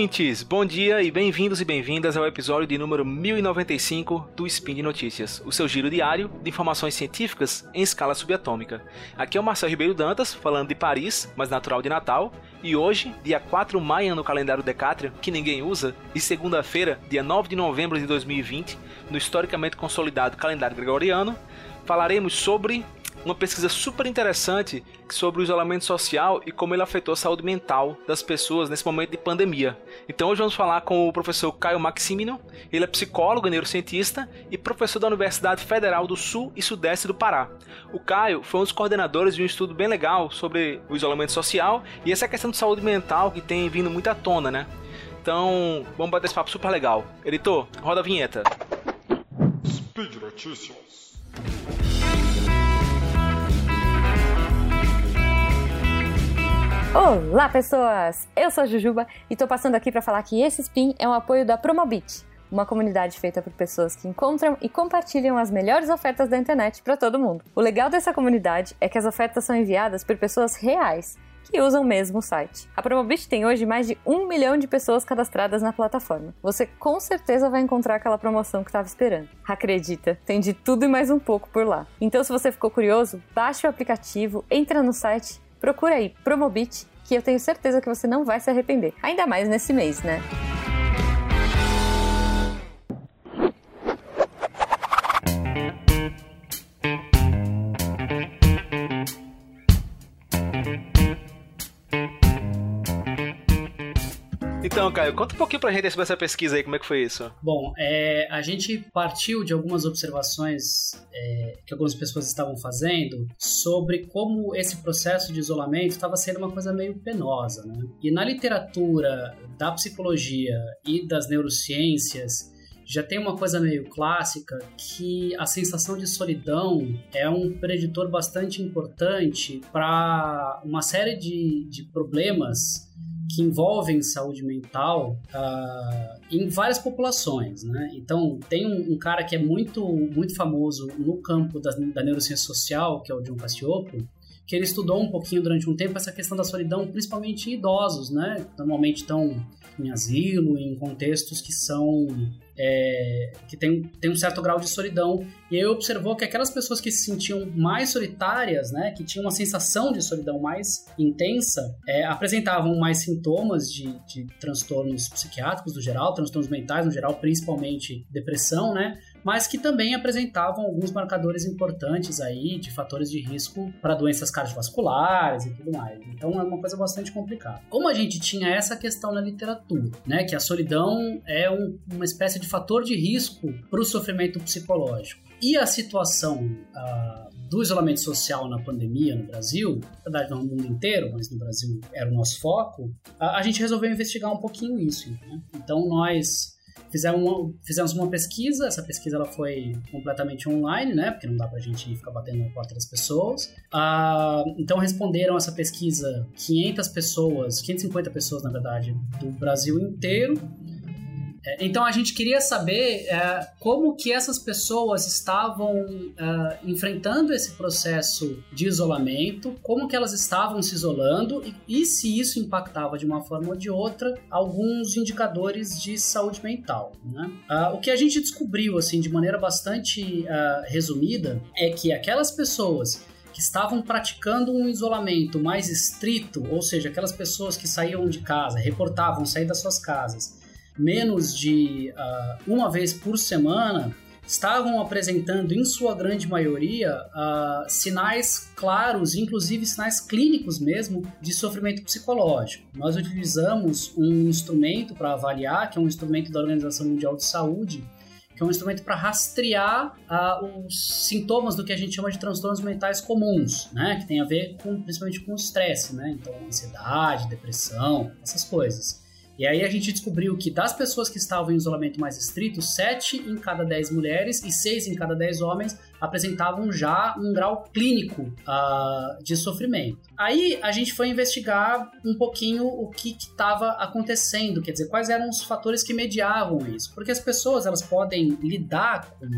ouvintes! Bom dia e bem-vindos e bem-vindas ao episódio de número 1095 do Spin de Notícias, o seu giro diário de informações científicas em escala subatômica. Aqui é o Marcelo Ribeiro Dantas, falando de Paris, mas natural de Natal, e hoje, dia 4 maio no calendário Decátria, que ninguém usa, e segunda-feira, dia 9 de novembro de 2020, no historicamente consolidado calendário gregoriano, falaremos sobre uma pesquisa super interessante sobre o isolamento social e como ele afetou a saúde mental das pessoas nesse momento de pandemia. Então hoje vamos falar com o professor Caio Maximino, ele é psicólogo neurocientista e professor da Universidade Federal do Sul e Sudeste do Pará. O Caio foi um dos coordenadores de um estudo bem legal sobre o isolamento social e essa questão de saúde mental que tem vindo muito à tona, né? Então, vamos bater esse papo super legal. Editor, roda a vinheta. Speed Notícias. Olá, pessoas! Eu sou a Jujuba e tô passando aqui para falar que esse spin é um apoio da Promobit, uma comunidade feita por pessoas que encontram e compartilham as melhores ofertas da internet para todo mundo. O legal dessa comunidade é que as ofertas são enviadas por pessoas reais que usam mesmo o site. A Promobit tem hoje mais de um milhão de pessoas cadastradas na plataforma. Você com certeza vai encontrar aquela promoção que estava esperando. Acredita, tem de tudo e mais um pouco por lá. Então, se você ficou curioso, baixe o aplicativo, entra no site Procura aí Promobit, que eu tenho certeza que você não vai se arrepender. Ainda mais nesse mês, né? Então, Caio, conta um pouquinho pra gente sobre essa pesquisa aí, como é que foi isso? Bom, é, a gente partiu de algumas observações é, que algumas pessoas estavam fazendo sobre como esse processo de isolamento estava sendo uma coisa meio penosa, né? E na literatura da psicologia e das neurociências, já tem uma coisa meio clássica que a sensação de solidão é um preditor bastante importante para uma série de, de problemas que envolvem saúde mental uh, em várias populações, né? Então, tem um, um, cara que é muito, muito famoso no campo da, da neurociência social, que é o John Cassioppo, que ele estudou um pouquinho durante um tempo essa questão da solidão, principalmente em idosos, né? Normalmente estão em asilo, em contextos que são é, que tem, tem um certo grau de solidão. E aí observou que aquelas pessoas que se sentiam mais solitárias, né, que tinham uma sensação de solidão mais intensa, é, apresentavam mais sintomas de, de transtornos psiquiátricos no geral, transtornos mentais no geral, principalmente depressão, né? Mas que também apresentavam alguns marcadores importantes aí de fatores de risco para doenças cardiovasculares e tudo mais. Então é uma coisa bastante complicada. Como a gente tinha essa questão na literatura, né, que a solidão é um, uma espécie de fator de risco para o sofrimento psicológico. E a situação uh, do isolamento social na pandemia no Brasil, na verdade no mundo inteiro, mas no Brasil era o nosso foco, uh, a gente resolveu investigar um pouquinho isso. Né? Então nós Fizemos uma, fizemos uma pesquisa, essa pesquisa ela foi completamente online, né? Porque não dá pra gente ficar batendo na porta das pessoas. Ah, então responderam essa pesquisa 500 pessoas, 550 pessoas, na verdade, do Brasil inteiro. É, então a gente queria saber é, como que essas pessoas estavam é, enfrentando esse processo de isolamento, como que elas estavam se isolando e, e, se isso impactava de uma forma ou de outra alguns indicadores de saúde mental. Né? Uh, o que a gente descobriu assim de maneira bastante uh, resumida é que aquelas pessoas que estavam praticando um isolamento mais estrito, ou seja, aquelas pessoas que saíam de casa, reportavam sair das suas casas menos de uh, uma vez por semana, estavam apresentando, em sua grande maioria, uh, sinais claros, inclusive sinais clínicos mesmo, de sofrimento psicológico. Nós utilizamos um instrumento para avaliar, que é um instrumento da Organização Mundial de Saúde, que é um instrumento para rastrear uh, os sintomas do que a gente chama de transtornos mentais comuns, né? Que tem a ver com, principalmente com o estresse, né? Então, ansiedade, depressão, essas coisas. E aí a gente descobriu que das pessoas que estavam em isolamento mais estrito, 7 em cada 10 mulheres e 6 em cada 10 homens apresentavam já um grau clínico uh, de sofrimento. Aí a gente foi investigar um pouquinho o que estava acontecendo, quer dizer, quais eram os fatores que mediavam isso. Porque as pessoas elas podem lidar com,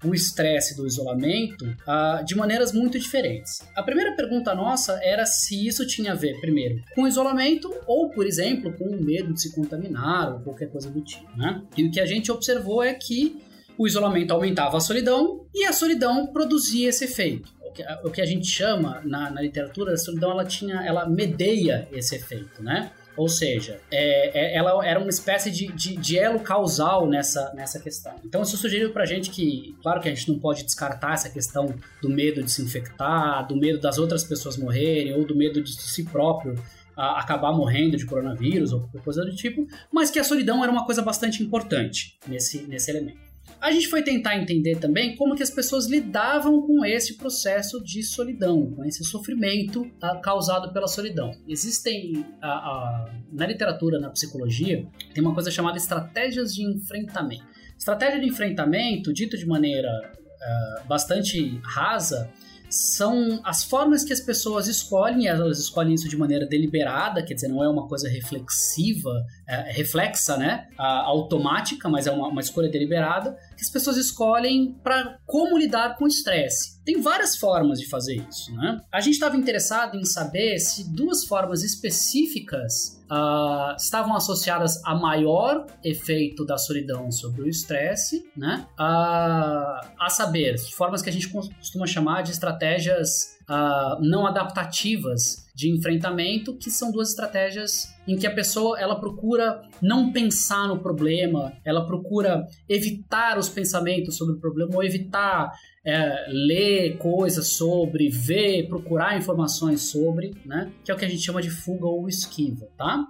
com o estresse do isolamento uh, de maneiras muito diferentes. A primeira pergunta nossa era se isso tinha a ver, primeiro, com isolamento ou, por exemplo, com medo de se contaminar ou qualquer coisa do tipo, né? E o que a gente observou é que o isolamento aumentava a solidão e a solidão produzia esse efeito. O que, a gente chama na, na literatura, a solidão ela tinha, ela medeia esse efeito, né? Ou seja, é, é, ela era uma espécie de, de, de, elo causal nessa, nessa questão. Então, isso sugeriu pra gente que, claro que a gente não pode descartar essa questão do medo de se infectar, do medo das outras pessoas morrerem, ou do medo de si próprio a, acabar morrendo de coronavírus, ou qualquer coisa do tipo, mas que a solidão era uma coisa bastante importante nesse, nesse elemento. A gente foi tentar entender também como que as pessoas lidavam com esse processo de solidão, com esse sofrimento tá, causado pela solidão. Existem, a, a, na literatura, na psicologia, tem uma coisa chamada estratégias de enfrentamento. Estratégia de enfrentamento, dito de maneira uh, bastante rasa, são as formas que as pessoas escolhem, elas escolhem isso de maneira deliberada, quer dizer, não é uma coisa reflexiva, é, reflexa, né? A, automática, mas é uma, uma escolha deliberada, que as pessoas escolhem para como lidar com o estresse. Tem várias formas de fazer isso, né? A gente estava interessado em saber se duas formas específicas uh, estavam associadas a maior efeito da solidão sobre o estresse, né? Uh, a saber, formas que a gente costuma chamar de estratégias uh, não adaptativas de enfrentamento, que são duas estratégias em que a pessoa ela procura não pensar no problema, ela procura evitar os pensamentos sobre o problema ou evitar é, ler coisas sobre, ver, procurar informações sobre, né? Que é o que a gente chama de fuga ou esquiva, tá?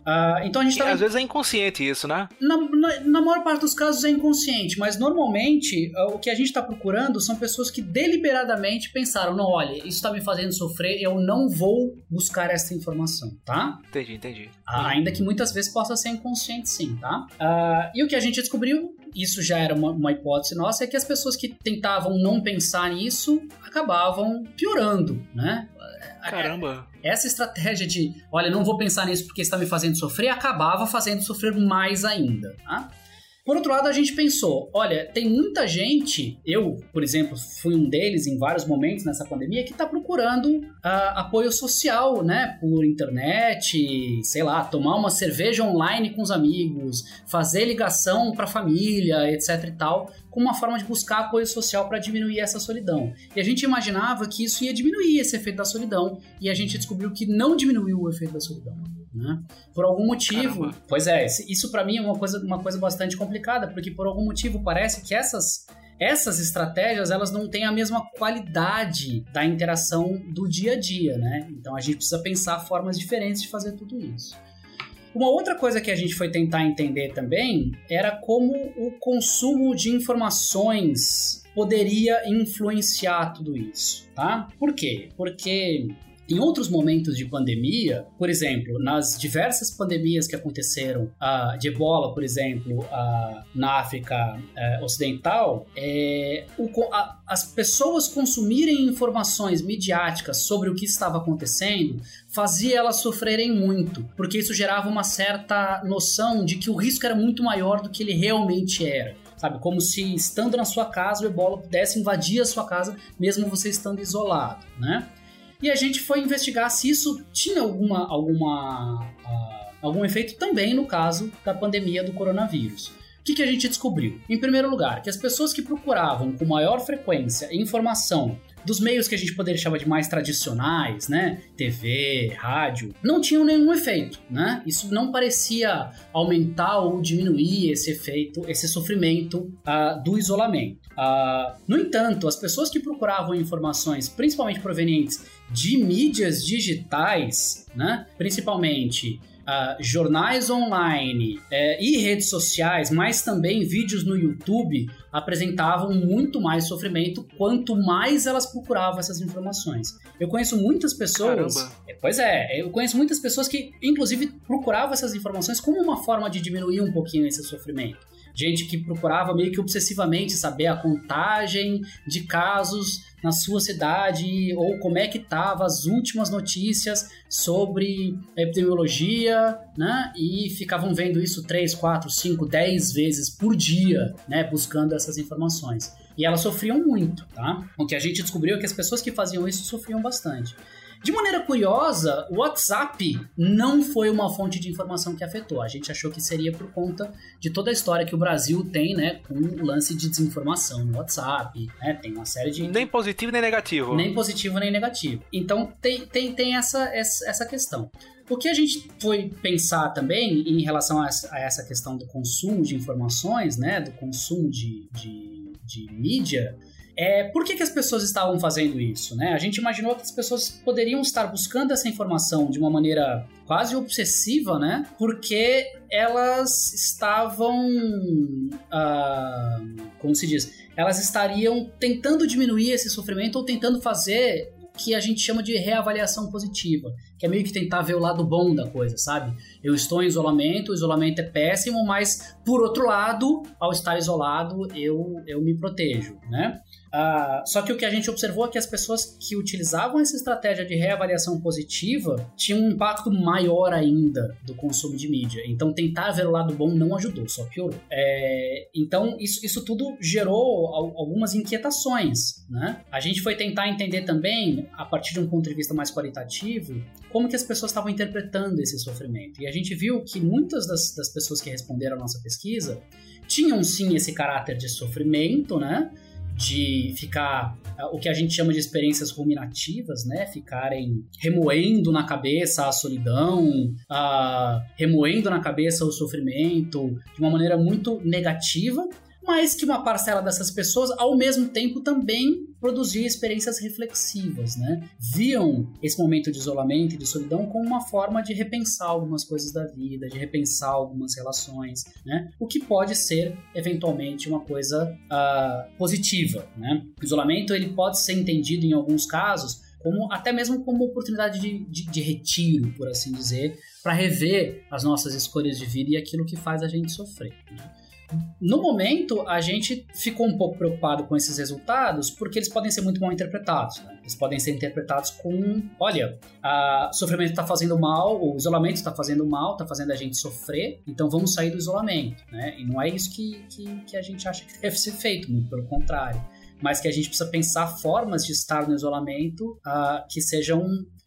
Uh, então a gente tá... Às vezes é inconsciente isso, né? Na, na, na, maior parte dos casos é inconsciente, mas normalmente uh, o que a gente está procurando são pessoas que deliberadamente pensaram: não, olha, isso está me fazendo sofrer, eu não vou buscar essa informação, tá? Entendi, entendi. Uh, ainda que muitas vezes possa ser inconsciente, sim, tá? e o que a gente descobriu isso já era uma, uma, hipótese nossa, é que as pessoas que tentavam não pensar nisso acabavam piorando, né? Caramba! Essa estratégia de, olha, não vou pensar nisso porque está me fazendo sofrer, acabava fazendo sofrer mais ainda, tá? Por outro lado, a gente pensou, olha, tem muita gente, eu, por exemplo, fui um deles em vários momentos nessa pandemia, que está procurando uh, apoio social, né? Por internet, sei lá, tomar uma cerveja online com os amigos, fazer ligação para a família, etc e tal, como uma forma de buscar apoio social para diminuir essa solidão. E a gente imaginava que isso ia diminuir esse efeito da solidão, e a gente descobriu que não diminuiu o efeito da solidão. Né? Por algum motivo, Caramba. pois é, isso para mim é uma coisa, uma coisa bastante complicada, porque por algum motivo parece que essas essas estratégias elas não têm a mesma qualidade da interação do dia a dia, né? Então a gente precisa pensar formas diferentes de fazer tudo isso. Uma outra coisa que a gente foi tentar entender também era como o consumo de informações poderia influenciar tudo isso, tá? Por quê? Porque em outros momentos de pandemia, por exemplo, nas diversas pandemias que aconteceram uh, de ebola, por exemplo, na África uh, Ocidental, é, o, a, as pessoas consumirem informações midiáticas sobre o que estava acontecendo fazia elas sofrerem muito, porque isso gerava uma certa noção de que o risco era muito maior do que ele realmente era sabe? Como se estando na sua casa o ebola pudesse invadir a sua casa, mesmo você estando isolado, né? E a gente foi investigar se isso tinha alguma, alguma, uh, algum efeito também no caso da pandemia do coronavírus. O que, que a gente descobriu? Em primeiro lugar, que as pessoas que procuravam com maior frequência informação dos meios que a gente poderia chamar de mais tradicionais, né? TV, rádio, não tinham nenhum efeito, né? Isso não parecia aumentar ou diminuir esse efeito, esse sofrimento uh, do isolamento. Uh, no entanto, as pessoas que procuravam informações, principalmente provenientes de mídias digitais, né? Principalmente Uh, jornais online é, e redes sociais, mas também vídeos no YouTube, apresentavam muito mais sofrimento quanto mais elas procuravam essas informações. Eu conheço muitas pessoas. É, pois é, eu conheço muitas pessoas que, inclusive, procuravam essas informações como uma forma de diminuir um pouquinho esse sofrimento gente que procurava meio que obsessivamente saber a contagem de casos na sua cidade ou como é que estavam as últimas notícias sobre epidemiologia, né? E ficavam vendo isso 3, 4, 5, 10 vezes por dia, né? Buscando essas informações. E elas sofriam muito, tá? O que a gente descobriu é que as pessoas que faziam isso sofriam bastante. De maneira curiosa, o WhatsApp não foi uma fonte de informação que afetou. A gente achou que seria por conta de toda a história que o Brasil tem, né, com o lance de desinformação no WhatsApp, né? Tem uma série de. Nem positivo nem negativo. Nem positivo nem negativo. Então tem, tem, tem essa, essa questão. O que a gente foi pensar também em relação a essa questão do consumo de informações, né, do consumo de, de, de mídia, é, por que, que as pessoas estavam fazendo isso? Né? A gente imaginou que as pessoas poderiam estar buscando essa informação de uma maneira quase obsessiva, né? Porque elas estavam. Uh, como se diz? Elas estariam tentando diminuir esse sofrimento ou tentando fazer que a gente chama de reavaliação positiva, que é meio que tentar ver o lado bom da coisa, sabe? Eu estou em isolamento, o isolamento é péssimo, mas por outro lado, ao estar isolado, eu, eu me protejo, né? Uh, só que o que a gente observou é que as pessoas que utilizavam essa estratégia de reavaliação positiva tinham um impacto maior ainda do consumo de mídia. Então, tentar ver o lado bom não ajudou, só piorou. É, então, isso, isso tudo gerou algumas inquietações. Né? A gente foi tentar entender também, a partir de um ponto de vista mais qualitativo, como que as pessoas estavam interpretando esse sofrimento. E a gente viu que muitas das, das pessoas que responderam à nossa pesquisa tinham sim esse caráter de sofrimento, né? de ficar ah, o que a gente chama de experiências ruminativas, né? Ficarem remoendo na cabeça a solidão, uh, remoendo na cabeça o sofrimento de uma maneira muito negativa mas que uma parcela dessas pessoas, ao mesmo tempo, também produzia experiências reflexivas, né? Viam esse momento de isolamento e de solidão como uma forma de repensar algumas coisas da vida, de repensar algumas relações, né? O que pode ser, eventualmente, uma coisa uh, positiva, né? O isolamento, ele pode ser entendido, em alguns casos, como até mesmo como oportunidade de, de, de retiro, por assim dizer, para rever as nossas escolhas de vida e aquilo que faz a gente sofrer. Né? No momento, a gente ficou um pouco preocupado com esses resultados porque eles podem ser muito mal interpretados. Né? Eles podem ser interpretados com: olha, o sofrimento está fazendo mal, o isolamento está fazendo mal, está fazendo a gente sofrer, então vamos sair do isolamento. Né? E não é isso que, que, que a gente acha que deve ser feito, muito pelo contrário mas que a gente precisa pensar formas de estar no isolamento uh, que sejam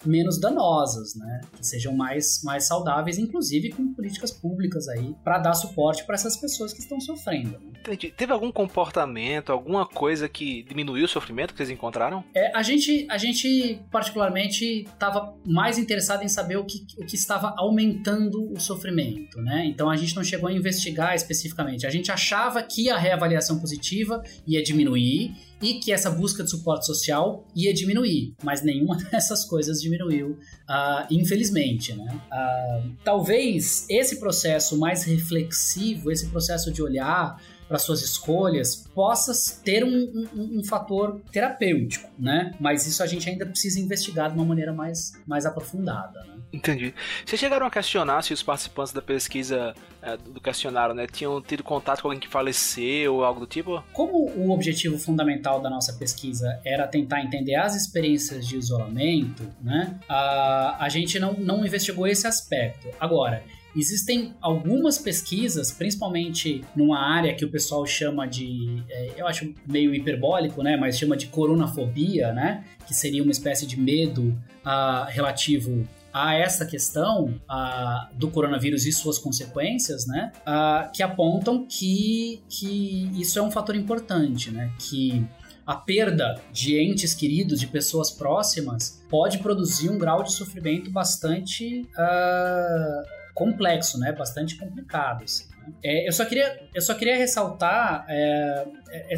menos danosas, né? Que sejam mais, mais saudáveis, inclusive com políticas públicas aí para dar suporte para essas pessoas que estão sofrendo. Né? Entendi. Teve algum comportamento, alguma coisa que diminuiu o sofrimento que vocês encontraram? É, a gente, a gente particularmente estava mais interessado em saber o que, o que estava aumentando o sofrimento, né? Então a gente não chegou a investigar especificamente. A gente achava que a reavaliação positiva ia diminuir e que essa busca de suporte social ia diminuir, mas nenhuma dessas coisas diminuiu, uh, infelizmente. Né? Uh, talvez esse processo mais reflexivo, esse processo de olhar para suas escolhas possa ter um, um, um, fator terapêutico, né? Mas isso a gente ainda precisa investigar de uma maneira mais, mais aprofundada, né? Entendi. Vocês chegaram a questionar se os participantes da pesquisa é, do questionário, né, tinham tido contato com alguém que faleceu ou algo do tipo? Como o objetivo fundamental da nossa pesquisa era tentar entender as experiências de isolamento, né, a, a gente não, não investigou esse aspecto. Agora, Existem algumas pesquisas, principalmente numa área que o pessoal chama de, é, eu acho meio hiperbólico, né, mas chama de coronafobia, né, que seria uma espécie de medo uh, relativo a essa questão uh, do coronavírus e suas consequências, né, uh, que apontam que, que isso é um fator importante, né, que a perda de entes queridos, de pessoas próximas, pode produzir um grau de sofrimento bastante uh, complexo, né? Bastante complicado. Assim, né? é, eu, só queria, eu só queria ressaltar. É, é, é,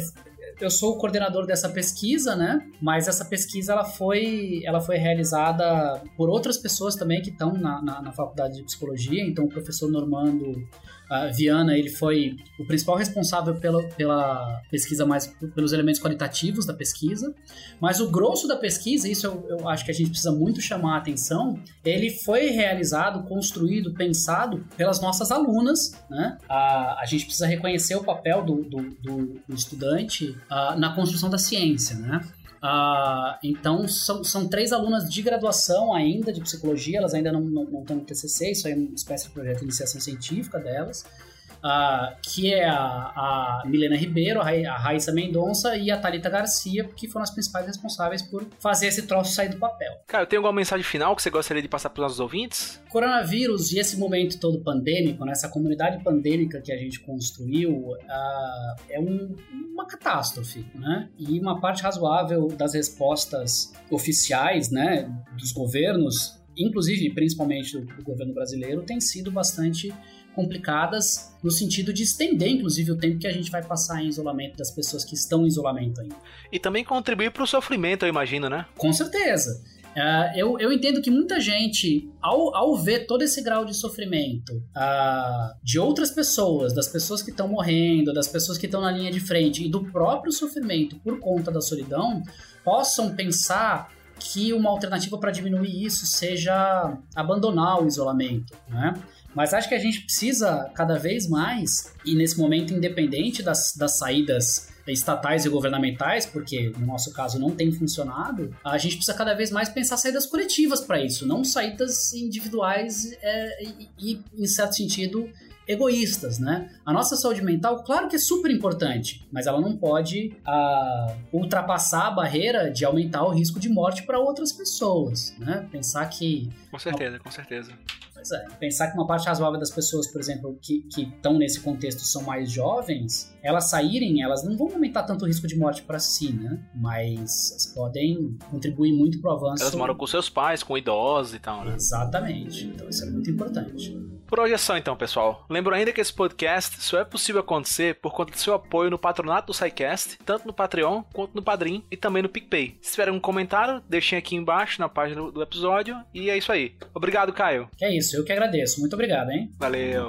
eu sou o coordenador dessa pesquisa, né? Mas essa pesquisa ela foi, ela foi realizada por outras pessoas também que estão na, na, na faculdade de psicologia. Então, o professor Normando a Viana ele foi o principal responsável pela, pela pesquisa mais pelos elementos qualitativos da pesquisa, mas o grosso da pesquisa, isso eu, eu acho que a gente precisa muito chamar a atenção, ele foi realizado, construído, pensado pelas nossas alunas, né? A, a gente precisa reconhecer o papel do, do, do, estudante uh, na construção da ciência, né? Uh, então, são, são três alunas de graduação ainda, de psicologia, elas ainda não, não, não estão no TCC, isso é uma espécie de projeto de iniciação científica delas. Uh, que é a, a Milena Ribeiro, a Raíssa Mendonça e a Talita Garcia, que foram as principais responsáveis por fazer esse troço sair do papel. Cara, tem alguma mensagem final que você gostaria de passar para os nossos ouvintes? Coronavírus e esse momento todo pandêmico, nessa né, comunidade pandêmica que a gente construiu, uh, é um, uma catástrofe, né? E uma parte razoável das respostas oficiais, né, dos governos, inclusive principalmente do, do governo brasileiro, tem sido bastante complicadas no sentido de estender, inclusive, o tempo que a gente vai passar em isolamento das pessoas que estão em isolamento ainda. E também contribuir para o sofrimento, eu imagino, né? Com certeza. Uh, eu, eu entendo que muita gente, ao, ao ver todo esse grau de sofrimento uh, de outras pessoas, das pessoas que estão morrendo, das pessoas que estão na linha de frente e do próprio sofrimento por conta da solidão, possam pensar que uma alternativa para diminuir isso seja abandonar o isolamento, né? Mas acho que a gente precisa cada vez mais, e nesse momento independente das, das saídas estatais e governamentais, porque no nosso caso não tem funcionado, a gente precisa cada vez mais pensar saídas coletivas para isso, não saídas individuais é, e, e, em certo sentido, egoístas, né? A nossa saúde mental, claro que é super importante, mas ela não pode uh, ultrapassar a barreira de aumentar o risco de morte para outras pessoas, né? Pensar que... Com certeza, com certeza. Pois é, pensar que uma parte razoável das pessoas, por exemplo, que estão nesse contexto são mais jovens, elas saírem, elas não vão aumentar tanto o risco de morte para si, né? Mas podem contribuir muito para o avanço. Elas moram com seus pais, com idosos e tal, né? Exatamente. Então isso é muito importante. Por hoje é só então, pessoal. Lembro ainda que esse podcast só é possível acontecer por conta do seu apoio no patronato do SciCast, tanto no Patreon quanto no Padrim e também no PicPay. Se tiver um comentário, deixem aqui embaixo na página do episódio e é isso aí. Obrigado, Caio. Que é isso, eu que agradeço. Muito obrigado, hein? Valeu.